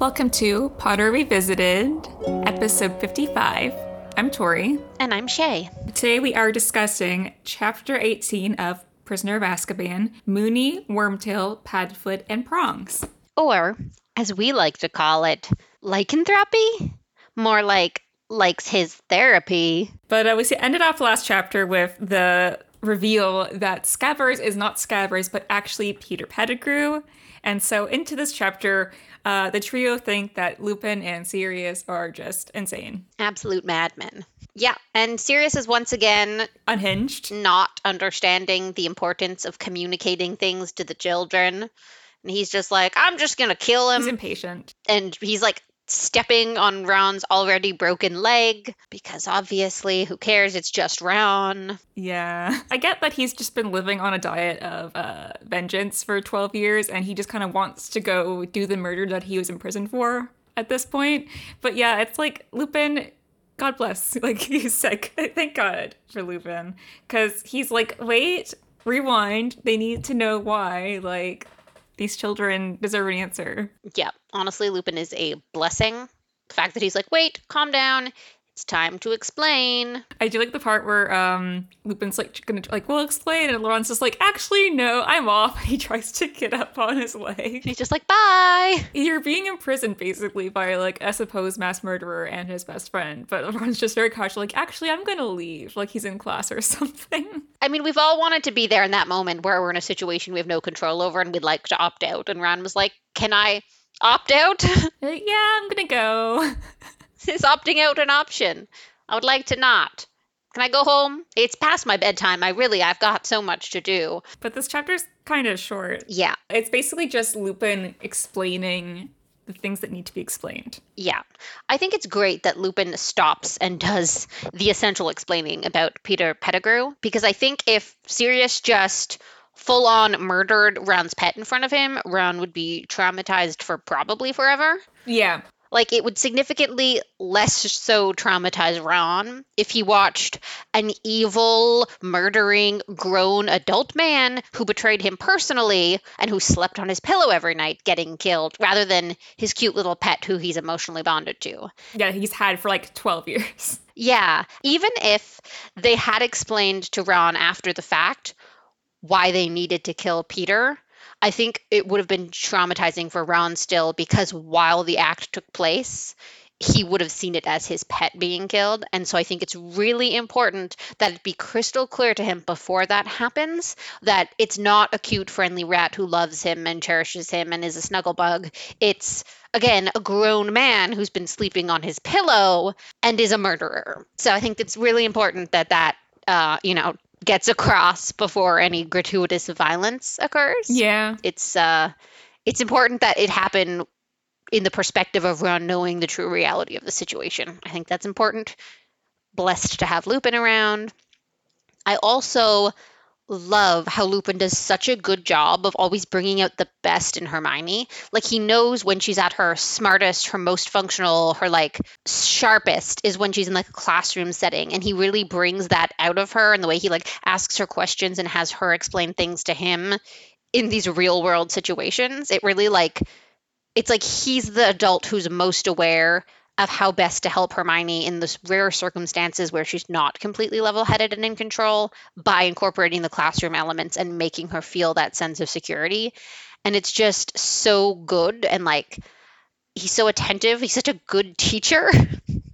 Welcome to Potter Revisited, episode 55. I'm Tori. And I'm Shay. Today we are discussing chapter 18 of Prisoner of Azkaban Moony, Wormtail, Padfoot, and Prongs. Or, as we like to call it, lycanthropy? More like likes his therapy. But uh, we ended off last chapter with the reveal that Scabbers is not Scabbers, but actually Peter Pettigrew. And so into this chapter, uh, the trio think that Lupin and Sirius are just insane. Absolute madmen. Yeah, and Sirius is once again unhinged, not understanding the importance of communicating things to the children. And he's just like, I'm just gonna kill him. He's impatient. And he's like, stepping on Ron's already broken leg because obviously, who cares? It's just Ron. Yeah. I get that he's just been living on a diet of uh, vengeance for 12 years and he just kind of wants to go do the murder that he was in prison for at this point. But yeah, it's like Lupin. God bless. Like he's sick. Thank God for Lupin. Because he's like, wait, rewind. They need to know why. Like, these children deserve an answer. Yeah, honestly, Lupin is a blessing. The fact that he's like, wait, calm down. It's time to explain. I do like the part where um, Lupin's like gonna like, "We'll explain," and Ron's just like, "Actually, no, I'm off." He tries to get up on his leg. He's just like, "Bye." You're being imprisoned basically by like a supposed mass murderer and his best friend, but Ron's just very casual, like, "Actually, I'm gonna leave," like he's in class or something. I mean, we've all wanted to be there in that moment where we're in a situation we have no control over and we'd like to opt out, and Ron was like, "Can I?" Opt out? Yeah, I'm gonna go. Is opting out an option? I would like to not. Can I go home? It's past my bedtime. I really, I've got so much to do. But this chapter's kind of short. Yeah. It's basically just Lupin explaining the things that need to be explained. Yeah. I think it's great that Lupin stops and does the essential explaining about Peter Pettigrew because I think if Sirius just full on murdered Ron's pet in front of him, Ron would be traumatized for probably forever. Yeah. Like it would significantly less so traumatize Ron if he watched an evil, murdering, grown adult man who betrayed him personally and who slept on his pillow every night getting killed rather than his cute little pet who he's emotionally bonded to. Yeah, he's had for like 12 years. Yeah, even if they had explained to Ron after the fact why they needed to kill Peter, I think it would have been traumatizing for Ron still because while the act took place, he would have seen it as his pet being killed. And so I think it's really important that it be crystal clear to him before that happens that it's not a cute, friendly rat who loves him and cherishes him and is a snuggle bug. It's, again, a grown man who's been sleeping on his pillow and is a murderer. So I think it's really important that that, uh, you know, gets across before any gratuitous violence occurs. Yeah. It's uh it's important that it happen in the perspective of Ron knowing the true reality of the situation. I think that's important. Blessed to have Lupin around. I also love how Lupin does such a good job of always bringing out the best in Hermione. Like he knows when she's at her smartest, her most functional, her like sharpest is when she's in like a classroom setting and he really brings that out of her and the way he like asks her questions and has her explain things to him in these real world situations. It really like it's like he's the adult who's most aware of how best to help Hermione in the rare circumstances where she's not completely level headed and in control by incorporating the classroom elements and making her feel that sense of security. And it's just so good and like he's so attentive. He's such a good teacher.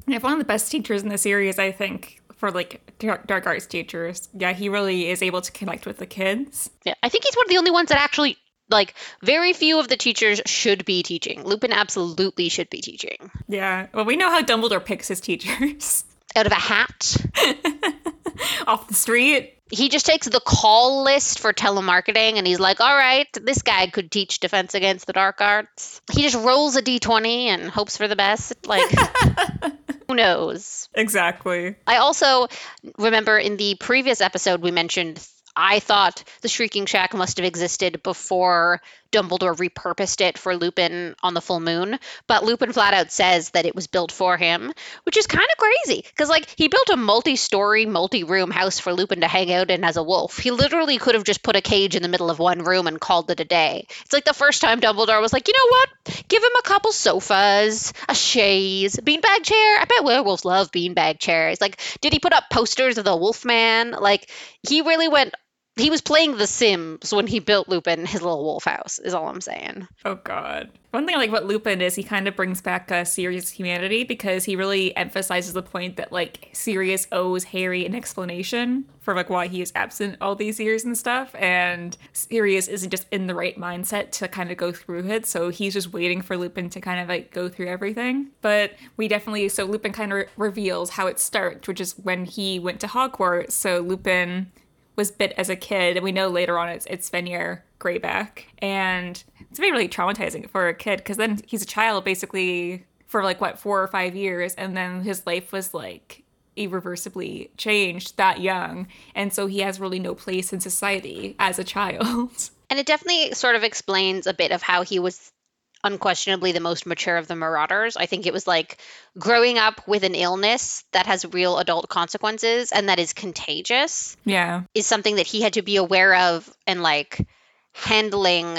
Yeah, one of the best teachers in the series, I think, for like dark arts teachers. Yeah, he really is able to connect with the kids. Yeah, I think he's one of the only ones that actually like very few of the teachers should be teaching. Lupin absolutely should be teaching. Yeah. Well, we know how Dumbledore picks his teachers. Out of a hat. Off the street. He just takes the call list for telemarketing and he's like, all right, this guy could teach defense against the dark arts. He just rolls a d20 and hopes for the best. Like, who knows? Exactly. I also remember in the previous episode we mentioned I thought the Shrieking Shack must have existed before Dumbledore repurposed it for Lupin on the full moon, but Lupin flat out says that it was built for him, which is kind of crazy because like he built a multi-story, multi-room house for Lupin to hang out in as a wolf. He literally could have just put a cage in the middle of one room and called it a day. It's like the first time Dumbledore was like, "You know what? Give him a couple sofas, a chaise, beanbag chair. I bet werewolves love beanbag chairs." Like, did he put up posters of the Wolfman? Like, he really went he was playing The Sims when he built Lupin his little wolf house. Is all I'm saying. Oh God. One thing I like about Lupin is he kind of brings back a Sirius humanity because he really emphasizes the point that like Sirius owes Harry an explanation for like why he is absent all these years and stuff, and Sirius isn't just in the right mindset to kind of go through it. So he's just waiting for Lupin to kind of like go through everything. But we definitely so Lupin kind of re- reveals how it starts, which is when he went to Hogwarts. So Lupin was bit as a kid, and we know later on it's it's Fenrir Greyback, and it's very really traumatizing for a kid because then he's a child basically for like what four or five years, and then his life was like irreversibly changed that young, and so he has really no place in society as a child. And it definitely sort of explains a bit of how he was unquestionably the most mature of the marauders. I think it was like growing up with an illness that has real adult consequences and that is contagious. Yeah. Is something that he had to be aware of and like handling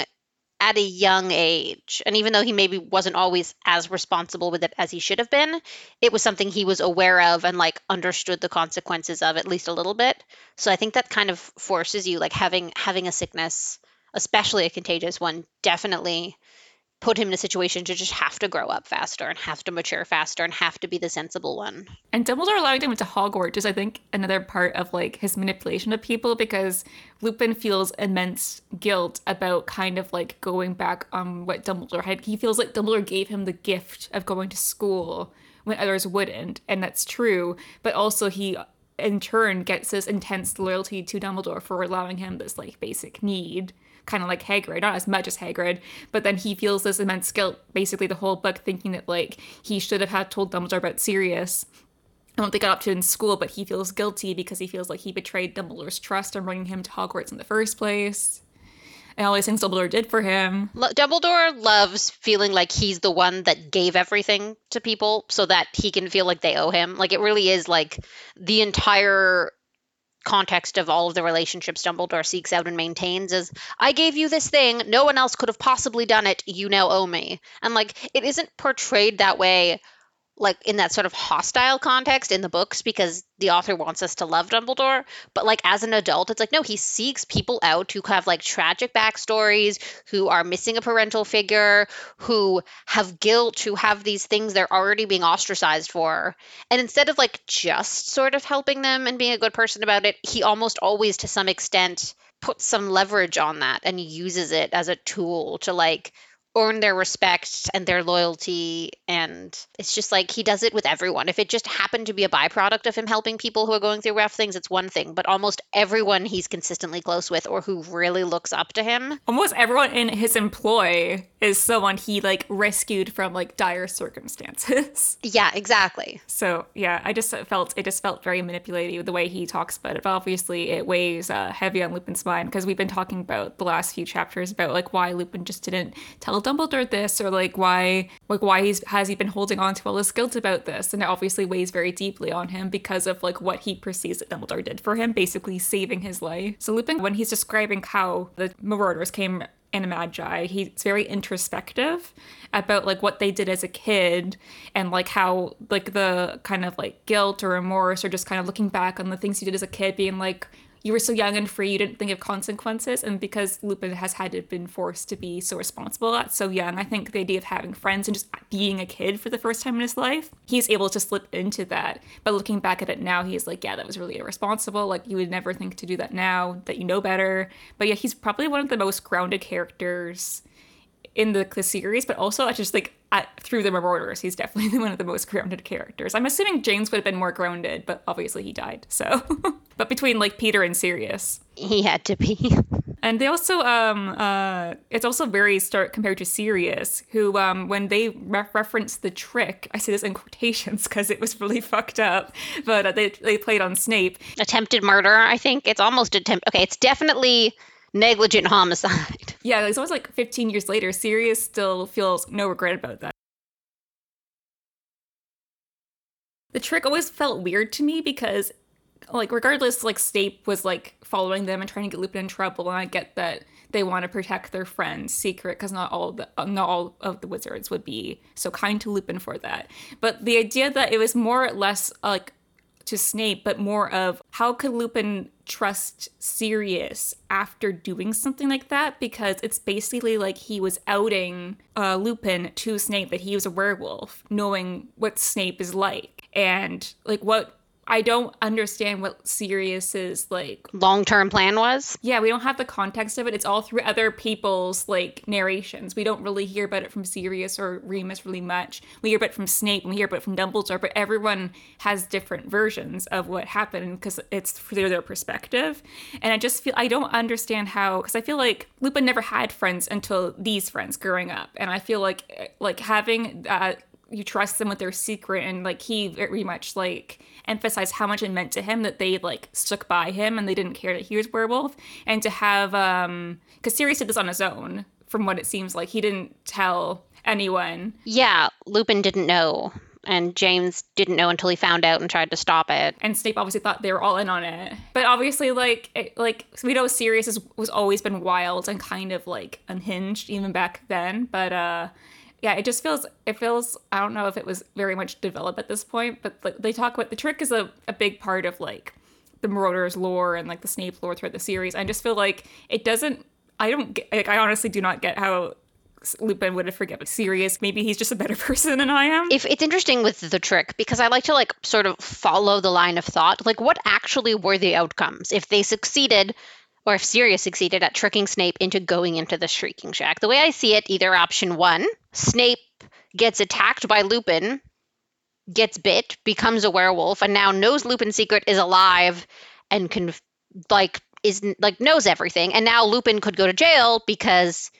at a young age. And even though he maybe wasn't always as responsible with it as he should have been, it was something he was aware of and like understood the consequences of at least a little bit. So I think that kind of forces you like having having a sickness, especially a contagious one, definitely put him in a situation to just have to grow up faster and have to mature faster and have to be the sensible one. And Dumbledore allowing him into Hogwarts is, I think, another part of like his manipulation of people because Lupin feels immense guilt about kind of like going back on what Dumbledore had. He feels like Dumbledore gave him the gift of going to school when others wouldn't, and that's true. But also he in turn gets this intense loyalty to Dumbledore for allowing him this like basic need kind of like Hagrid, not as much as Hagrid, but then he feels this immense guilt basically the whole book, thinking that like he should have had told Dumbledore about Sirius. I don't think got up to in school, but he feels guilty because he feels like he betrayed Dumbledore's trust in bringing him to Hogwarts in the first place. And all these things Dumbledore did for him. Dumbledore loves feeling like he's the one that gave everything to people so that he can feel like they owe him. Like it really is like the entire context of all of the relationships Dumbledore seeks out and maintains is I gave you this thing, no one else could have possibly done it, you now owe me. And like it isn't portrayed that way like in that sort of hostile context in the books because the author wants us to love Dumbledore. But like as an adult, it's like no, he seeks people out who have like tragic backstories, who are missing a parental figure, who have guilt, who have these things they're already being ostracized for. And instead of like just sort of helping them and being a good person about it, he almost always to some extent puts some leverage on that and uses it as a tool to like earn their respect and their loyalty and it's just like he does it with everyone. If it just happened to be a byproduct of him helping people who are going through rough things it's one thing but almost everyone he's consistently close with or who really looks up to him almost everyone in his employ is someone he like rescued from like dire circumstances. Yeah exactly. So yeah i just felt it just felt very manipulative the way he talks about it but obviously it weighs uh, heavy on lupin's mind because we've been talking about the last few chapters about like why lupin just didn't tell Dumbledore this or like why like why he's has he been holding on to all this guilt about this and it obviously weighs very deeply on him because of like what he perceives that Dumbledore did for him basically saving his life so Lupin when he's describing how the Marauders came Animagi. He's very introspective about like what they did as a kid and like how like the kind of like guilt or remorse or just kind of looking back on the things he did as a kid being like you were so young and free, you didn't think of consequences. And because Lupin has had to been forced to be so responsible at so young, I think the idea of having friends and just being a kid for the first time in his life, he's able to slip into that. But looking back at it now, he's like, yeah, that was really irresponsible. Like you would never think to do that now that you know better. But yeah, he's probably one of the most grounded characters in the, the series, but also I just like at, through the Marauders, he's definitely one of the most grounded characters. I'm assuming James would have been more grounded, but obviously he died. So, but between like Peter and Sirius, he had to be. And they also, um, uh, it's also very stark compared to Sirius, who, um, when they re- reference the trick, I say this in quotations because it was really fucked up, but uh, they, they played on Snape. Attempted murder, I think. It's almost attempt. Okay, it's definitely negligent homicide. Yeah, it's almost like 15 years later, Sirius still feels no regret about that. The trick always felt weird to me because like regardless like snape was like following them and trying to get lupin in trouble and i get that they want to protect their friend's secret because not all the not all of the wizards would be so kind to lupin for that but the idea that it was more or less like to snape but more of how could lupin trust sirius after doing something like that? Because it's basically like he was outing uh, lupin to snape that he was a werewolf knowing what snape is like. And like what I don't understand what Sirius's like long-term plan was. Yeah, we don't have the context of it. It's all through other people's like narrations. We don't really hear about it from Sirius or Remus really much. We hear about it from Snape and we hear about it from Dumbledore, but everyone has different versions of what happened because it's through their perspective. And I just feel I don't understand how because I feel like Lupin never had friends until these friends growing up, and I feel like like having that you trust them with their secret and like he very much like emphasized how much it meant to him that they like stuck by him and they didn't care that he was werewolf and to have um because Sirius did this on his own from what it seems like he didn't tell anyone yeah Lupin didn't know and James didn't know until he found out and tried to stop it. And Snape obviously thought they were all in on it. But obviously, like, it, like we know Sirius is, was always been wild and kind of like unhinged even back then. But uh, yeah, it just feels it feels I don't know if it was very much developed at this point, but like, they talk about the trick is a, a big part of like the Marauders lore and like the Snape lore throughout the series. I just feel like it doesn't. I don't. Get, like, I honestly do not get how Lupin would have forgiven Sirius. Maybe he's just a better person than I am. If it's interesting with the trick because I like to like sort of follow the line of thought. Like, what actually were the outcomes if they succeeded? Or if Sirius succeeded at tricking Snape into going into the Shrieking Shack. The way I see it, either option one, Snape gets attacked by Lupin, gets bit, becomes a werewolf, and now knows Lupin's secret is alive and can like is like knows everything. And now Lupin could go to jail because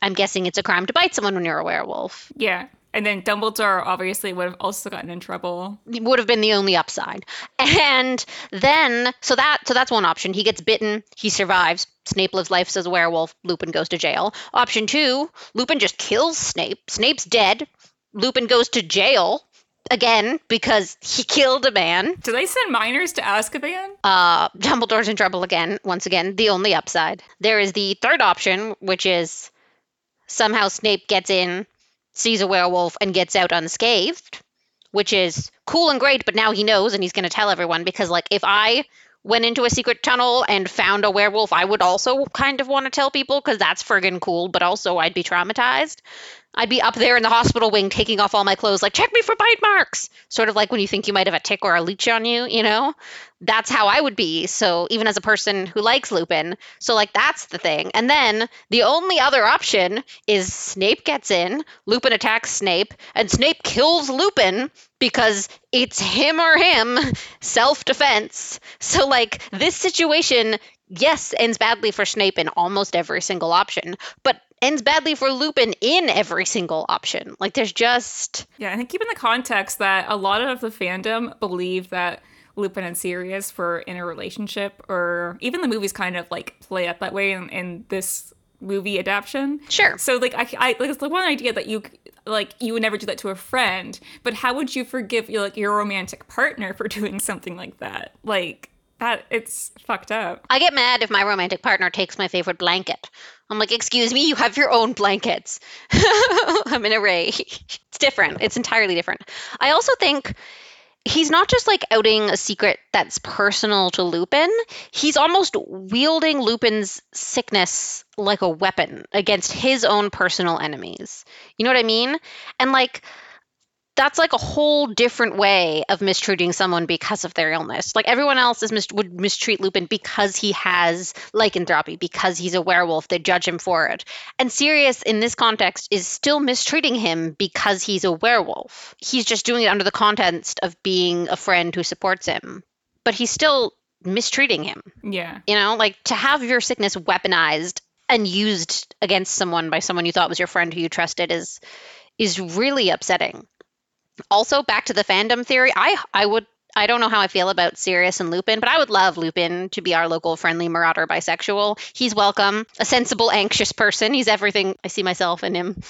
I'm guessing it's a crime to bite someone when you're a werewolf. Yeah. And then Dumbledore obviously would have also gotten in trouble. Would have been the only upside. And then so that so that's one option. He gets bitten, he survives. Snape lives life as a werewolf, Lupin goes to jail. Option 2, Lupin just kills Snape. Snape's dead. Lupin goes to jail again because he killed a man. Do they send minors to Azkaban? Uh, Dumbledore's in trouble again. Once again, the only upside. There is the third option, which is somehow Snape gets in sees a werewolf and gets out unscathed, which is cool and great, but now he knows and he's going to tell everyone because, like, if I went into a secret tunnel and found a werewolf, I would also kind of want to tell people because that's friggin' cool, but also I'd be traumatized. I'd be up there in the hospital wing taking off all my clothes, like, check me for bite marks. Sort of like when you think you might have a tick or a leech on you, you know? That's how I would be. So, even as a person who likes Lupin. So, like, that's the thing. And then the only other option is Snape gets in, Lupin attacks Snape, and Snape kills Lupin because it's him or him, self defense. So, like, this situation yes, ends badly for Snape in almost every single option, but ends badly for Lupin in every single option. Like there's just Yeah, I think keep in the context that a lot of the fandom believe that Lupin and Sirius were in a relationship, or even the movies kind of like play up that way in, in this movie adaptation. Sure. So like I, I like it's the one idea that you like you would never do that to a friend, but how would you forgive your like your romantic partner for doing something like that? Like that it's fucked up. I get mad if my romantic partner takes my favorite blanket. I'm like, excuse me, you have your own blankets. I'm in a rage. It's different. It's entirely different. I also think he's not just like outing a secret that's personal to Lupin. He's almost wielding Lupin's sickness like a weapon against his own personal enemies. You know what I mean? And like that's like a whole different way of mistreating someone because of their illness. Like everyone else is mis- would mistreat Lupin because he has lycanthropy, because he's a werewolf. They judge him for it. And Sirius, in this context, is still mistreating him because he's a werewolf. He's just doing it under the context of being a friend who supports him. But he's still mistreating him. Yeah. You know, like to have your sickness weaponized and used against someone by someone you thought was your friend who you trusted is is really upsetting. Also, back to the fandom theory, I I would I don't know how I feel about Sirius and Lupin, but I would love Lupin to be our local friendly marauder bisexual. He's welcome, a sensible, anxious person. He's everything I see myself in him.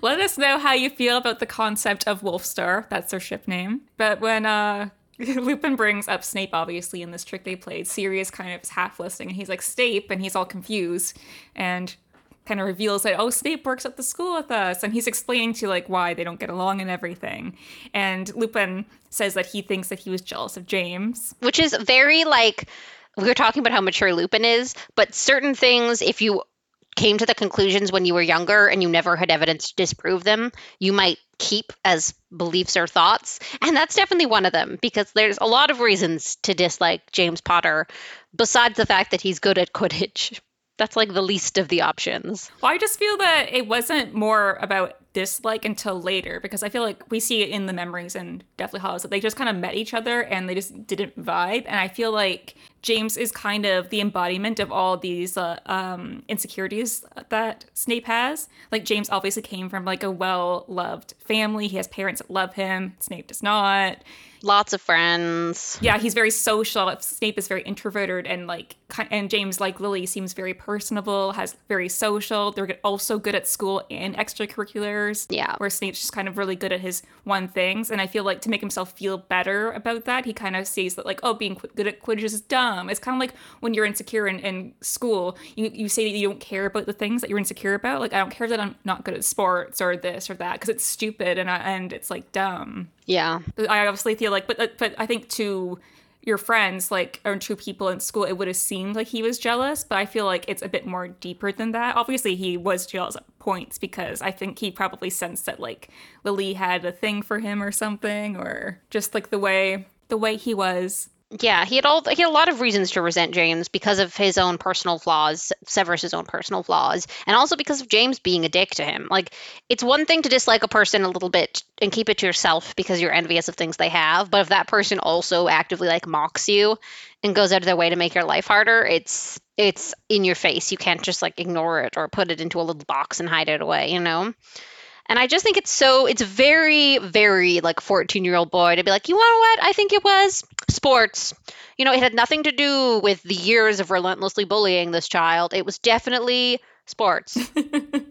Let us know how you feel about the concept of Wolfstar. That's their ship name. But when uh Lupin brings up Snape, obviously, in this trick they played. Sirius kind of is half listening, and he's like, Snape, and he's all confused. And kind of reveals that oh Snape works at the school with us and he's explaining to like why they don't get along and everything. And Lupin says that he thinks that he was jealous of James. Which is very like we were talking about how mature Lupin is but certain things if you came to the conclusions when you were younger and you never had evidence to disprove them you might keep as beliefs or thoughts. And that's definitely one of them because there's a lot of reasons to dislike James Potter besides the fact that he's good at quidditch that's like the least of the options. Well, I just feel that it wasn't more about dislike until later because I feel like we see it in the memories and Deathly Hallows that they just kind of met each other and they just didn't vibe. And I feel like James is kind of the embodiment of all these uh, um, insecurities that Snape has. Like James obviously came from like a well-loved family. He has parents that love him. Snape does not. Lots of friends. Yeah, he's very social. Snape is very introverted, and like, and James, like Lily, seems very personable, has very social. They're also good at school and extracurriculars. Yeah, where Snape's just kind of really good at his one things, and I feel like to make himself feel better about that, he kind of sees that like, oh, being good at Quidditch is dumb. It's kind of like when you're insecure in, in school, you you say that you don't care about the things that you're insecure about. Like, I don't care that I'm not good at sports or this or that because it's stupid and I, and it's like dumb. Yeah. I obviously feel like, but uh, but I think to your friends, like, or to people in school, it would have seemed like he was jealous, but I feel like it's a bit more deeper than that. Obviously, he was jealous at points because I think he probably sensed that like Lily had a thing for him or something, or just like the way the way he was yeah, he had all he had a lot of reasons to resent James because of his own personal flaws, Severus's own personal flaws, and also because of James being a dick to him. Like it's one thing to dislike a person a little bit and keep it to yourself because you're envious of things they have, but if that person also actively like mocks you and goes out of their way to make your life harder, it's it's in your face. You can't just like ignore it or put it into a little box and hide it away, you know? And I just think it's so, it's very, very like 14 year old boy to be like, you know what? I think it was sports. You know, it had nothing to do with the years of relentlessly bullying this child. It was definitely sports.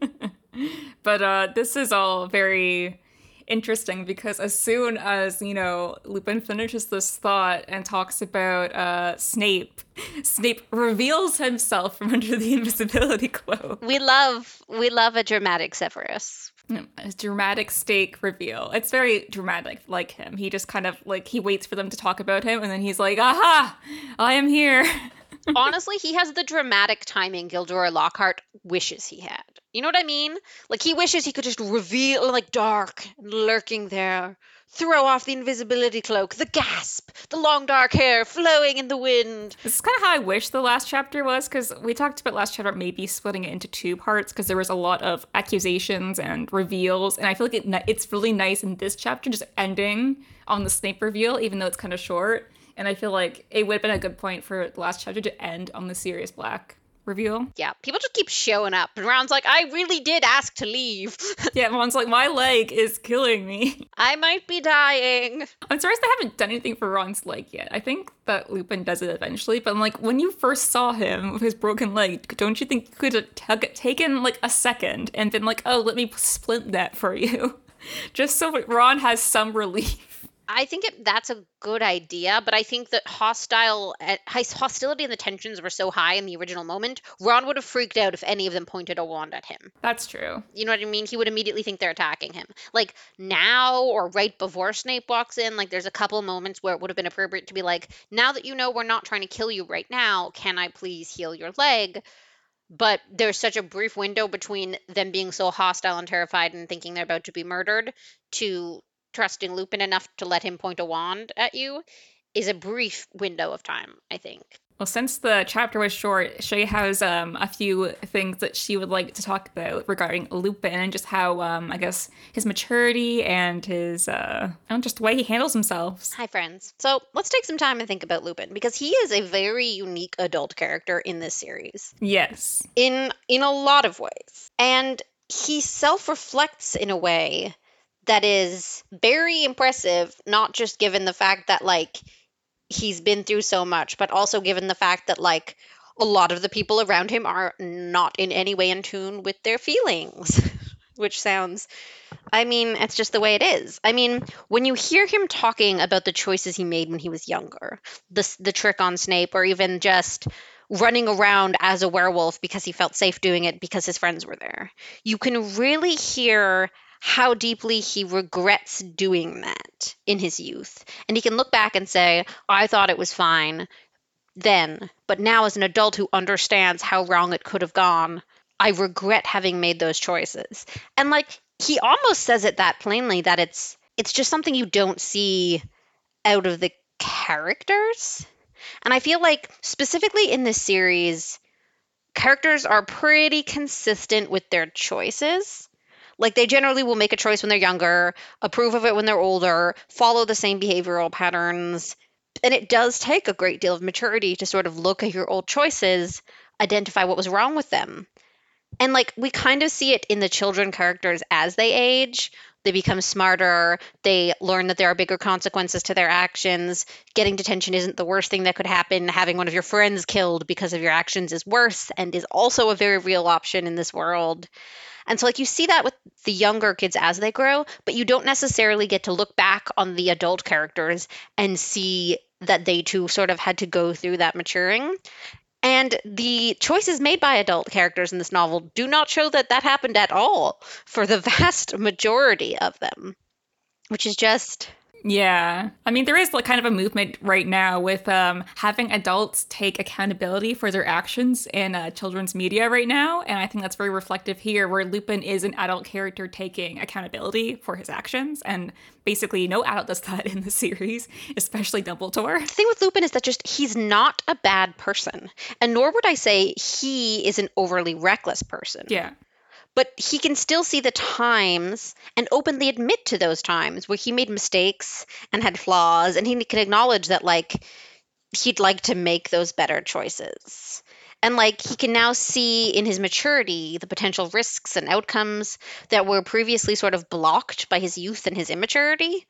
but uh, this is all very interesting because as soon as you know Lupin finishes this thought and talks about uh, Snape, Snape reveals himself from under the invisibility cloak. We love we love a dramatic Severus a dramatic stake reveal. It's very dramatic, like him. He just kind of like he waits for them to talk about him, and then he's like, "Aha! I am here." Honestly, he has the dramatic timing Gilderoy Lockhart wishes he had. You know what I mean? Like he wishes he could just reveal, like dark and lurking there, throw off the invisibility cloak, the gasp, the long dark hair flowing in the wind. This is kind of how I wish the last chapter was, because we talked about last chapter maybe splitting it into two parts, because there was a lot of accusations and reveals, and I feel like it, it's really nice in this chapter just ending on the Snape reveal, even though it's kind of short. And I feel like it would have been a good point for the last chapter to end on the Sirius Black reveal. Yeah, people just keep showing up, and Ron's like, I really did ask to leave. yeah, Ron's like, my leg is killing me. I might be dying. I'm surprised they haven't done anything for Ron's leg yet. I think that Lupin does it eventually, but I'm like, when you first saw him with his broken leg, don't you think you could have t- taken like a second and been like, oh, let me splint that for you? Just so Ron has some relief. I think it, that's a good idea, but I think that hostile eh, hostility and the tensions were so high in the original moment. Ron would have freaked out if any of them pointed a wand at him. That's true. You know what I mean? He would immediately think they're attacking him. Like now or right before Snape walks in, like there's a couple moments where it would have been appropriate to be like, "Now that you know we're not trying to kill you right now, can I please heal your leg?" but there's such a brief window between them being so hostile and terrified and thinking they're about to be murdered to trusting Lupin enough to let him point a wand at you is a brief window of time, I think. Well, since the chapter was short, Shay has um, a few things that she would like to talk about regarding Lupin and just how, um, I guess, his maturity and his, uh, just the way he handles himself. Hi, friends. So let's take some time and think about Lupin because he is a very unique adult character in this series. Yes. In in a lot of ways, and he self-reflects in a way that is very impressive. Not just given the fact that like he's been through so much, but also given the fact that like a lot of the people around him are not in any way in tune with their feelings, which sounds I mean, it's just the way it is. I mean, when you hear him talking about the choices he made when he was younger, the the trick on Snape or even just running around as a werewolf because he felt safe doing it because his friends were there. You can really hear how deeply he regrets doing that in his youth. And he can look back and say, I thought it was fine then, but now as an adult who understands how wrong it could have gone, I regret having made those choices. And like he almost says it that plainly that it's it's just something you don't see out of the characters. And I feel like specifically in this series, characters are pretty consistent with their choices. Like they generally will make a choice when they're younger, approve of it when they're older, follow the same behavioral patterns. And it does take a great deal of maturity to sort of look at your old choices, identify what was wrong with them. And like we kind of see it in the children characters as they age. They become smarter. They learn that there are bigger consequences to their actions. Getting detention isn't the worst thing that could happen. Having one of your friends killed because of your actions is worse and is also a very real option in this world. And so, like, you see that with the younger kids as they grow, but you don't necessarily get to look back on the adult characters and see that they too sort of had to go through that maturing. And the choices made by adult characters in this novel do not show that that happened at all for the vast majority of them, which is just yeah. I mean, there is like kind of a movement right now with um, having adults take accountability for their actions in uh, children's media right now. And I think that's very reflective here, where Lupin is an adult character taking accountability for his actions. And basically, no adult does that in the series, especially Dumbledore. The thing with Lupin is that just he's not a bad person. And nor would I say he is an overly reckless person. Yeah but he can still see the times and openly admit to those times where he made mistakes and had flaws and he can acknowledge that like he'd like to make those better choices. And like he can now see in his maturity the potential risks and outcomes that were previously sort of blocked by his youth and his immaturity.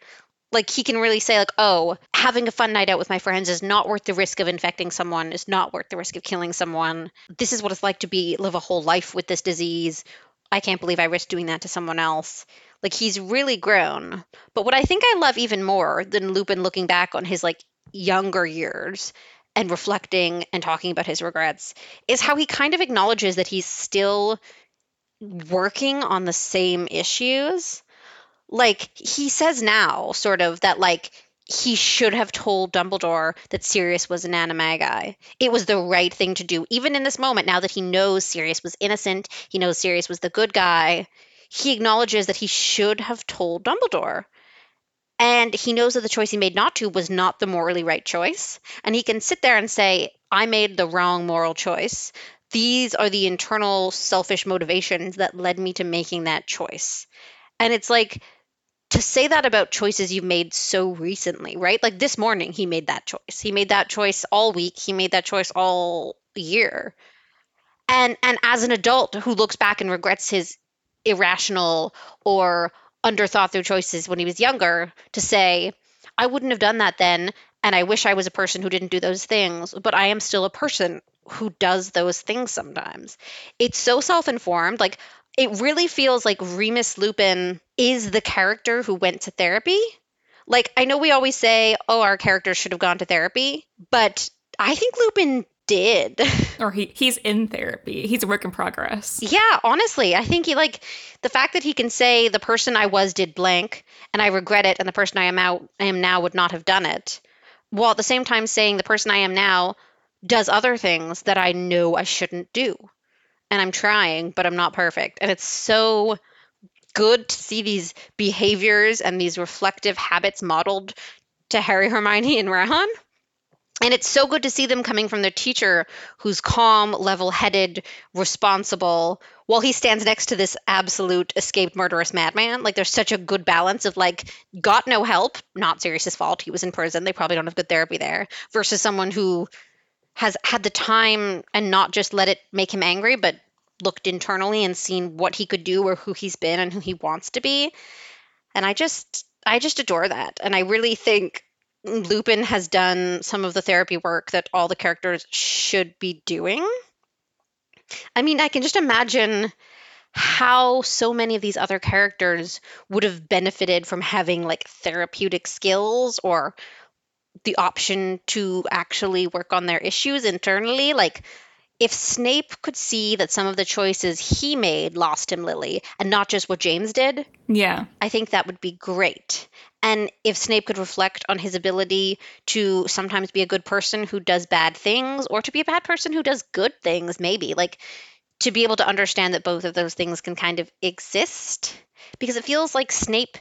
Like he can really say like oh having a fun night out with my friends is not worth the risk of infecting someone is not worth the risk of killing someone. This is what it's like to be live a whole life with this disease I can't believe I risked doing that to someone else. Like he's really grown. But what I think I love even more than Lupin looking back on his like younger years and reflecting and talking about his regrets is how he kind of acknowledges that he's still working on the same issues. Like he says now sort of that like he should have told Dumbledore that Sirius was an animagi. It was the right thing to do. Even in this moment, now that he knows Sirius was innocent, he knows Sirius was the good guy, he acknowledges that he should have told Dumbledore. And he knows that the choice he made not to was not the morally right choice. And he can sit there and say, I made the wrong moral choice. These are the internal selfish motivations that led me to making that choice. And it's like, to say that about choices you've made so recently, right? Like this morning, he made that choice. He made that choice all week. He made that choice all year. And and as an adult who looks back and regrets his irrational or underthought through choices when he was younger, to say, I wouldn't have done that then, and I wish I was a person who didn't do those things, but I am still a person who does those things sometimes. It's so self-informed. Like it really feels like Remus Lupin is the character who went to therapy. Like, I know we always say, oh, our character should have gone to therapy, but I think Lupin did. Or he he's in therapy. He's a work in progress. Yeah, honestly, I think he like the fact that he can say the person I was did blank and I regret it and the person I am out I am now would not have done it. While at the same time saying the person I am now does other things that I know I shouldn't do and I'm trying, but I'm not perfect. And it's so good to see these behaviors and these reflective habits modeled to Harry, Hermione, and Ron. and it's so good to see them coming from their teacher who's calm, level headed, responsible, while he stands next to this absolute escaped murderous madman. Like there's such a good balance of like, got no help, not Sirius's fault. He was in prison. They probably don't have good therapy there, versus someone who has had the time and not just let it make him angry, but looked internally and seen what he could do or who he's been and who he wants to be. And I just I just adore that. And I really think Lupin has done some of the therapy work that all the characters should be doing. I mean, I can just imagine how so many of these other characters would have benefited from having like therapeutic skills or the option to actually work on their issues internally. Like, if Snape could see that some of the choices he made lost him Lily and not just what James did, yeah, I think that would be great. And if Snape could reflect on his ability to sometimes be a good person who does bad things or to be a bad person who does good things, maybe, like to be able to understand that both of those things can kind of exist. Because it feels like Snape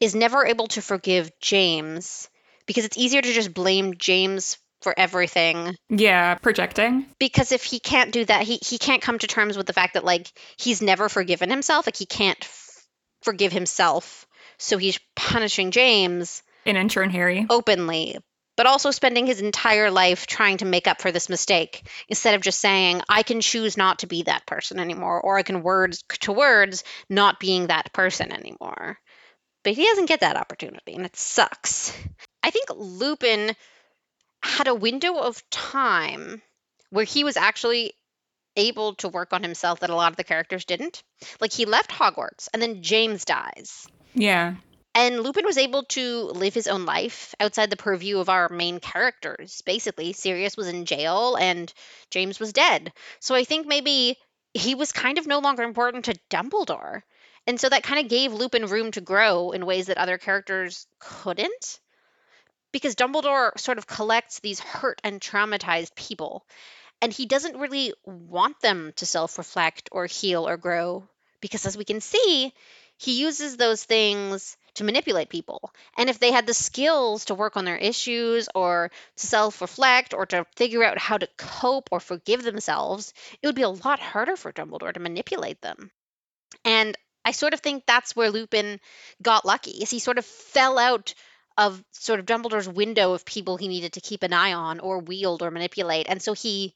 is never able to forgive James because it's easier to just blame James for everything. Yeah, projecting. Because if he can't do that, he he can't come to terms with the fact that like he's never forgiven himself, like he can't f- forgive himself. So he's punishing James and in turn Harry openly, but also spending his entire life trying to make up for this mistake instead of just saying I can choose not to be that person anymore or I can words to words not being that person anymore. But he doesn't get that opportunity and it sucks. I think Lupin had a window of time where he was actually able to work on himself that a lot of the characters didn't. Like he left Hogwarts and then James dies. Yeah. And Lupin was able to live his own life outside the purview of our main characters. Basically, Sirius was in jail and James was dead. So I think maybe he was kind of no longer important to Dumbledore. And so that kind of gave Lupin room to grow in ways that other characters couldn't because Dumbledore sort of collects these hurt and traumatized people, and he doesn't really want them to self reflect or heal or grow because, as we can see, he uses those things to manipulate people. And if they had the skills to work on their issues or to self reflect or to figure out how to cope or forgive themselves, it would be a lot harder for Dumbledore to manipulate them. And I sort of think that's where Lupin got lucky, is he sort of fell out of sort of Dumbledore's window of people he needed to keep an eye on or wield or manipulate. And so he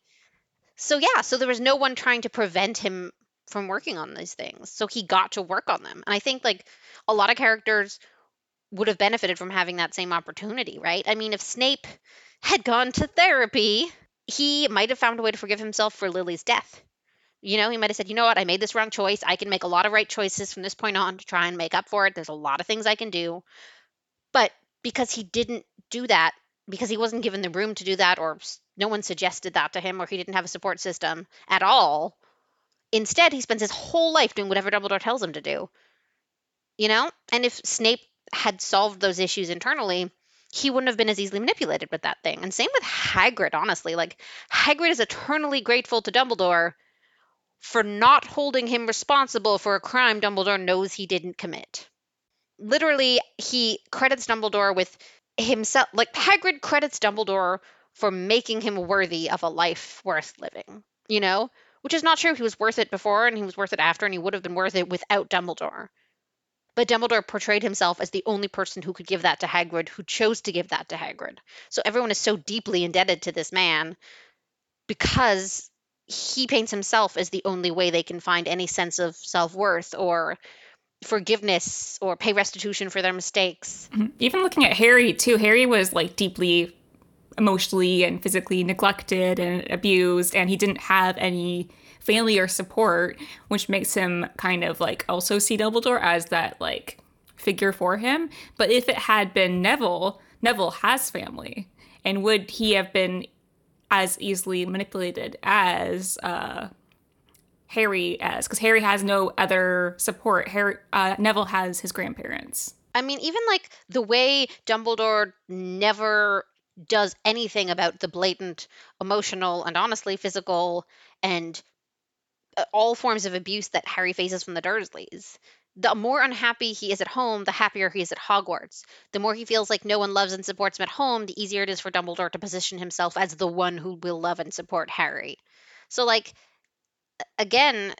so yeah, so there was no one trying to prevent him from working on these things. So he got to work on them. And I think like a lot of characters would have benefited from having that same opportunity, right? I mean, if Snape had gone to therapy, he might have found a way to forgive himself for Lily's death. You know, he might have said, you know what, I made this wrong choice. I can make a lot of right choices from this point on to try and make up for it. There's a lot of things I can do. But because he didn't do that because he wasn't given the room to do that or no one suggested that to him or he didn't have a support system at all. Instead he spends his whole life doing whatever dumbledore tells him to do. You know? And if snape had solved those issues internally he wouldn't have been as easily manipulated with that thing. And same with hagrid honestly. Like hagrid is eternally grateful to dumbledore for not holding him responsible for a crime dumbledore knows he didn't commit literally he credits Dumbledore with himself like Hagrid credits Dumbledore for making him worthy of a life worth living, you know? Which is not true. He was worth it before and he was worth it after and he would have been worth it without Dumbledore. But Dumbledore portrayed himself as the only person who could give that to Hagrid, who chose to give that to Hagrid. So everyone is so deeply indebted to this man because he paints himself as the only way they can find any sense of self worth or forgiveness or pay restitution for their mistakes. Mm-hmm. Even looking at Harry too, Harry was like deeply emotionally and physically neglected and abused and he didn't have any family or support, which makes him kind of like also see Dumbledore as that like figure for him. But if it had been Neville, Neville has family. And would he have been as easily manipulated as uh, Harry as because Harry has no other support. Harry uh, Neville has his grandparents. I mean, even like the way Dumbledore never does anything about the blatant emotional and honestly physical and uh, all forms of abuse that Harry faces from the Dursleys. the more unhappy he is at home, the happier he is at Hogwarts. The more he feels like no one loves and supports him at home, the easier it is for Dumbledore to position himself as the one who will love and support Harry. So, like, again,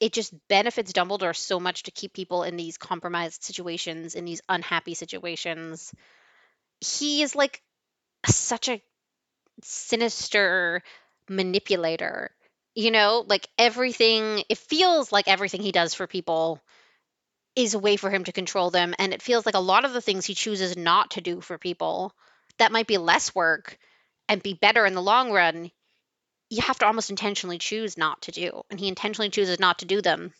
it just benefits Dumbledore so much to keep people in these compromised situations, in these unhappy situations. He is like such a sinister manipulator. You know, like everything, it feels like everything he does for people is a way for him to control them. And it feels like a lot of the things he chooses not to do for people that might be less work and be better in the long run, you have to almost intentionally choose not to do. And he intentionally chooses not to do them.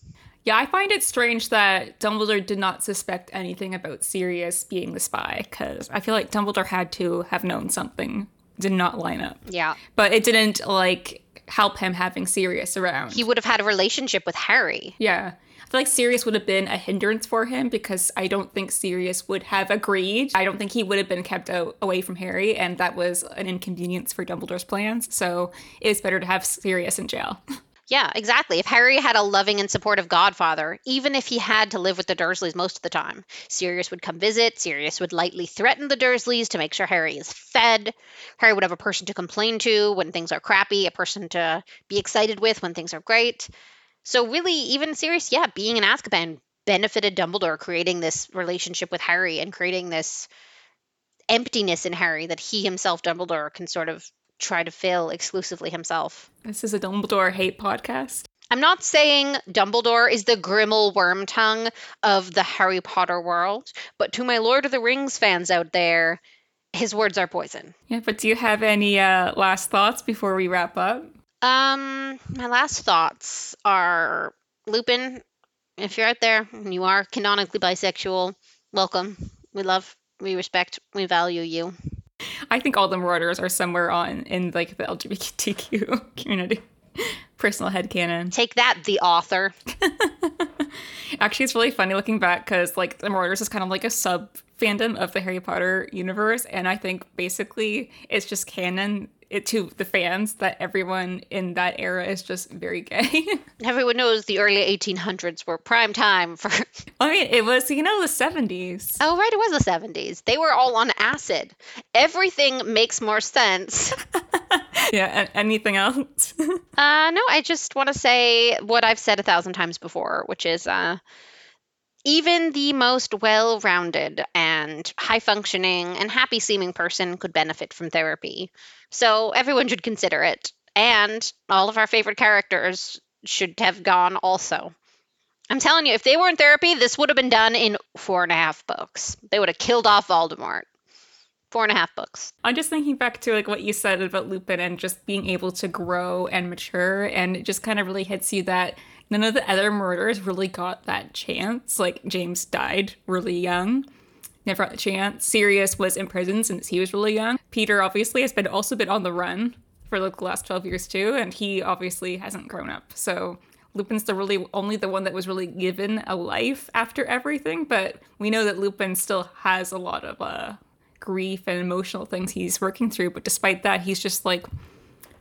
Yeah, I find it strange that Dumbledore did not suspect anything about Sirius being the spy, because I feel like Dumbledore had to have known something did not line up. Yeah. But it didn't like help him having Sirius around. He would have had a relationship with Harry. Yeah. I feel like Sirius would have been a hindrance for him because I don't think Sirius would have agreed. I don't think he would have been kept away from Harry, and that was an inconvenience for Dumbledore's plans. So it's better to have Sirius in jail. Yeah, exactly. If Harry had a loving and supportive godfather, even if he had to live with the Dursleys most of the time, Sirius would come visit, Sirius would lightly threaten the Dursleys to make sure Harry is fed. Harry would have a person to complain to when things are crappy, a person to be excited with when things are great. So really, even Sirius, yeah, being in Azkaban benefited Dumbledore creating this relationship with Harry and creating this emptiness in Harry that he himself, Dumbledore, can sort of try to fill exclusively himself. This is a Dumbledore hate podcast. I'm not saying Dumbledore is the Grima Wormtongue of the Harry Potter world, but to my Lord of the Rings fans out there, his words are poison. Yeah, but do you have any uh, last thoughts before we wrap up? Um, my last thoughts are Lupin, if you're out there and you are canonically bisexual, welcome. We love, we respect, we value you. I think all the Marauders are somewhere on in like the LGBTQ community. Personal head canon. Take that, the author. Actually, it's really funny looking back because like the Marauders is kind of like a sub fandom of the Harry Potter universe, and I think basically it's just canon it to the fans that everyone in that era is just very gay. Everyone knows the early 1800s were prime time for. I mean, it was you know the 70s. Oh right, it was the 70s. They were all on acid. Everything makes more sense. yeah. Anything else? uh, no, I just want to say what I've said a thousand times before, which is uh, even the most well rounded and high functioning and happy seeming person could benefit from therapy. So everyone should consider it. And all of our favorite characters should have gone also. I'm telling you, if they were in therapy, this would have been done in four and a half books. They would have killed off Voldemort. Four and a half books. I'm just thinking back to like what you said about Lupin and just being able to grow and mature, and it just kind of really hits you that none of the other Marauders really got that chance. Like James died really young. Never got the chance. Sirius was in prison since he was really young. Peter obviously has been also been on the run for like the last 12 years too, and he obviously hasn't grown up. So Lupin's the really only the one that was really given a life after everything, but we know that Lupin still has a lot of uh, grief and emotional things he's working through. But despite that, he's just like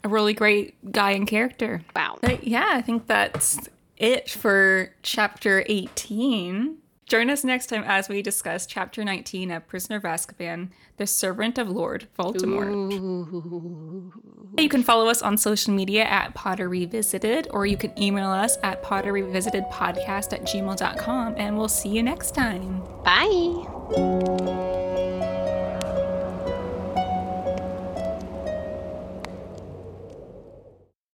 a really great guy and character. Wow. But yeah, I think that's it for chapter 18. Join us next time as we discuss chapter 19 of Prisoner of Azkaban, The Servant of Lord Voldemort. Ooh. You can follow us on social media at Potter Revisited, or you can email us at potterrevisitedpodcast at gmail.com, and we'll see you next time. Bye.